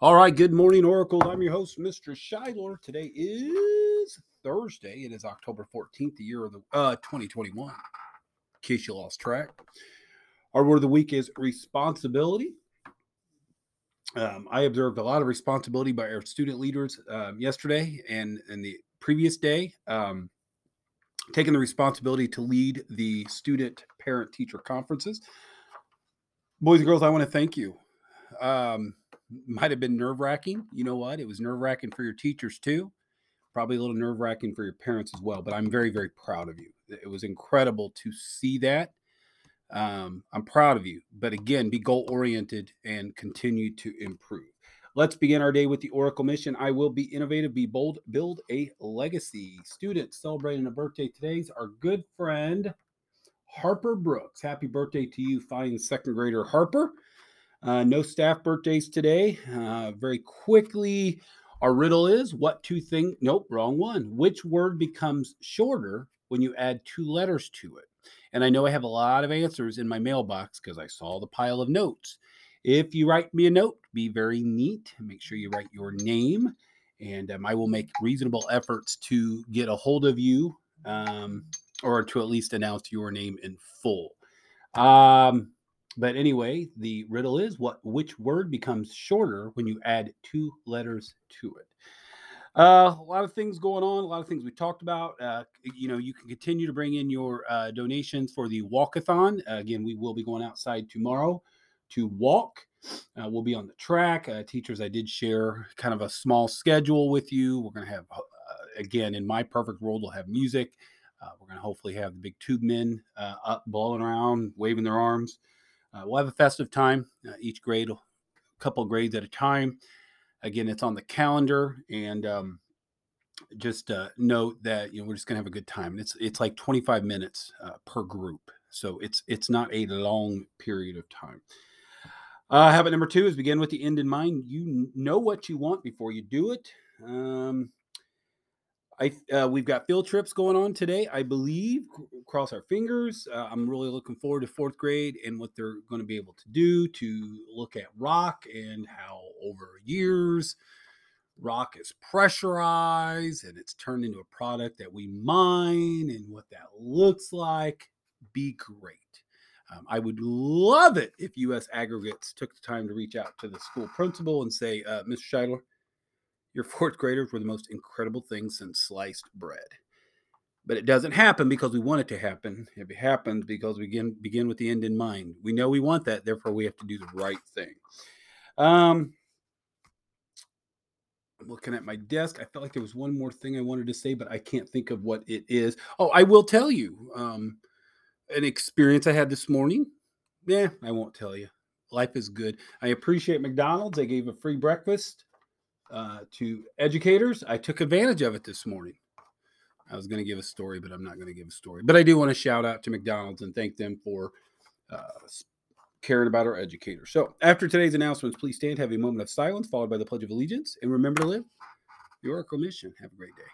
All right, good morning, Oracle. I'm your host, Mr. Shiler. Today is Thursday. It is October 14th, the year of the uh 2021. In case you lost track. Our word of the week is responsibility. Um, I observed a lot of responsibility by our student leaders um, yesterday and, and the previous day, um, taking the responsibility to lead the student parent teacher conferences. Boys and girls, I want to thank you. Might have been nerve wracking. You know what? It was nerve wracking for your teachers too. Probably a little nerve wracking for your parents as well. But I'm very, very proud of you. It was incredible to see that. Um, I'm proud of you. But again, be goal oriented and continue to improve. Let's begin our day with the Oracle mission. I will be innovative, be bold, build a legacy. Students celebrating a birthday today's our good friend Harper Brooks. Happy birthday to you, fine second grader Harper. Uh, no staff birthdays today. Uh, very quickly, our riddle is what two things? Nope, wrong one. Which word becomes shorter when you add two letters to it? And I know I have a lot of answers in my mailbox because I saw the pile of notes. If you write me a note, be very neat. Make sure you write your name, and um, I will make reasonable efforts to get a hold of you um, or to at least announce your name in full. Um, but anyway, the riddle is what which word becomes shorter when you add two letters to it. Uh, a lot of things going on, a lot of things we talked about. Uh, you know, you can continue to bring in your uh, donations for the walkathon. Again, we will be going outside tomorrow to walk. Uh, we'll be on the track. Uh, teachers, I did share kind of a small schedule with you. We're going to have, uh, again, in my perfect world, we'll have music. We're going to hopefully have the big tube men up, blowing around, waving their arms. Uh, we'll have a festive time. Uh, each grade, a couple grades at a time. Again, it's on the calendar, and um, just uh, note that you know we're just gonna have a good time. It's it's like 25 minutes uh, per group, so it's it's not a long period of time. Uh, habit number two is begin with the end in mind. You know what you want before you do it. Um, I uh, we've got field trips going on today. I believe. Cross our fingers. Uh, I'm really looking forward to fourth grade and what they're going to be able to do to look at rock and how over years rock is pressurized and it's turned into a product that we mine and what that looks like. Be great. Um, I would love it if U.S. Aggregates took the time to reach out to the school principal and say, uh, Mr. Scheidler, your fourth graders were the most incredible thing since sliced bread. But it doesn't happen because we want it to happen. It happens because we begin, begin with the end in mind. We know we want that, therefore, we have to do the right thing. Um, looking at my desk. I felt like there was one more thing I wanted to say, but I can't think of what it is. Oh, I will tell you um, an experience I had this morning. Yeah, I won't tell you. Life is good. I appreciate McDonald's. They gave a free breakfast uh, to educators. I took advantage of it this morning. I was going to give a story, but I'm not going to give a story. But I do want to shout out to McDonald's and thank them for uh, caring about our educators. So after today's announcements, please stand, have a moment of silence, followed by the Pledge of Allegiance, and remember to live the Oracle mission. Have a great day.